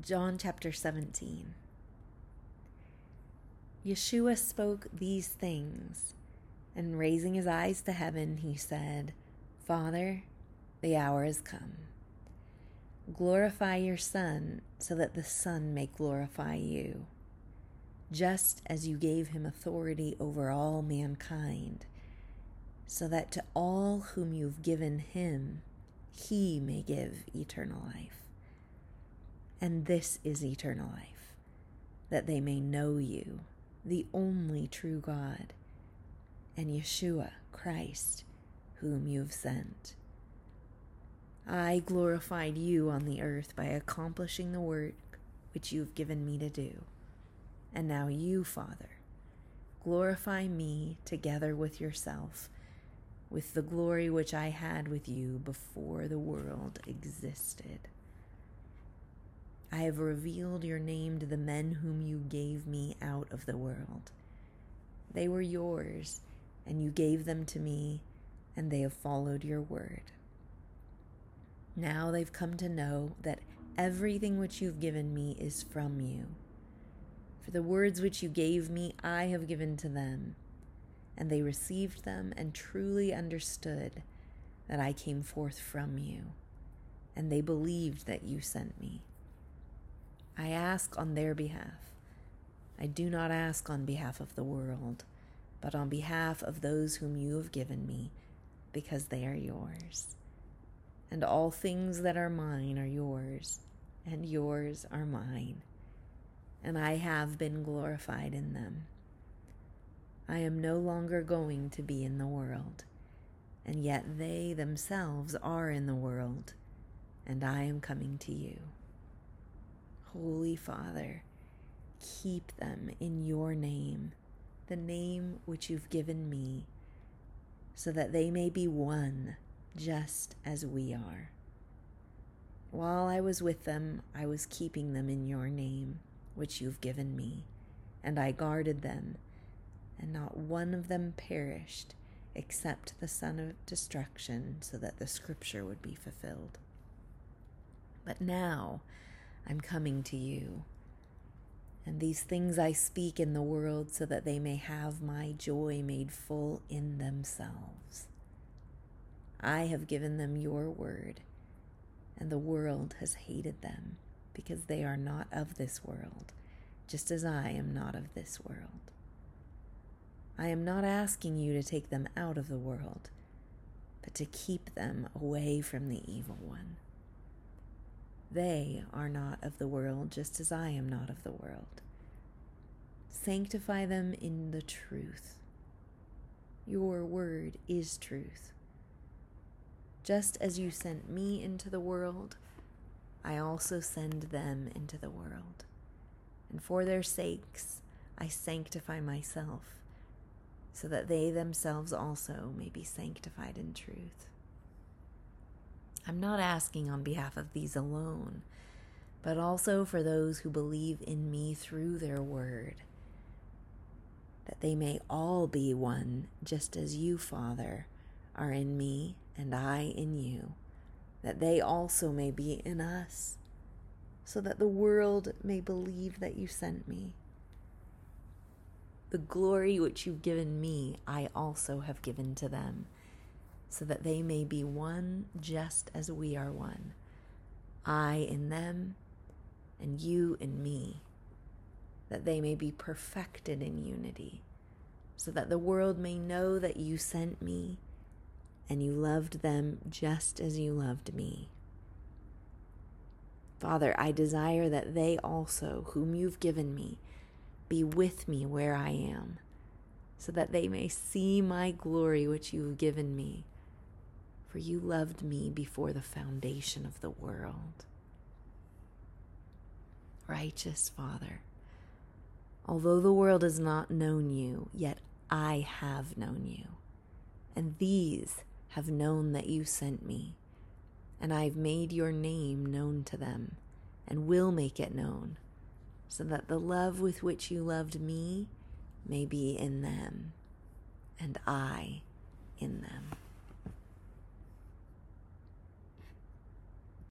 John chapter 17. Yeshua spoke these things, and raising his eyes to heaven, he said, Father, the hour is come. Glorify your Son, so that the Son may glorify you, just as you gave him authority over all mankind, so that to all whom you've given him, he may give eternal life. And this is eternal life, that they may know you, the only true God, and Yeshua, Christ, whom you have sent. I glorified you on the earth by accomplishing the work which you have given me to do. And now you, Father, glorify me together with yourself, with the glory which I had with you before the world existed. I have revealed your name to the men whom you gave me out of the world. They were yours, and you gave them to me, and they have followed your word. Now they've come to know that everything which you've given me is from you. For the words which you gave me, I have given to them, and they received them and truly understood that I came forth from you, and they believed that you sent me. I ask on their behalf. I do not ask on behalf of the world, but on behalf of those whom you have given me, because they are yours. And all things that are mine are yours, and yours are mine, and I have been glorified in them. I am no longer going to be in the world, and yet they themselves are in the world, and I am coming to you. Holy Father, keep them in your name, the name which you've given me, so that they may be one just as we are. While I was with them, I was keeping them in your name, which you've given me, and I guarded them, and not one of them perished except the son of destruction, so that the scripture would be fulfilled. But now, I'm coming to you. And these things I speak in the world so that they may have my joy made full in themselves. I have given them your word, and the world has hated them because they are not of this world, just as I am not of this world. I am not asking you to take them out of the world, but to keep them away from the evil one. They are not of the world, just as I am not of the world. Sanctify them in the truth. Your word is truth. Just as you sent me into the world, I also send them into the world. And for their sakes, I sanctify myself, so that they themselves also may be sanctified in truth. I'm not asking on behalf of these alone, but also for those who believe in me through their word, that they may all be one, just as you, Father, are in me and I in you, that they also may be in us, so that the world may believe that you sent me. The glory which you've given me, I also have given to them so that they may be one just as we are one. I in them, and you in me, that they may be perfected in unity, so that the world may know that you sent me and you loved them just as you loved me. Father, I desire that they also, whom you've given me, be with me where I am, so that they may see my glory which you've given me for you loved me before the foundation of the world. Righteous Father, although the world has not known you, yet I have known you, and these have known that you sent me, and I have made your name known to them, and will make it known, so that the love with which you loved me may be in them, and I in them.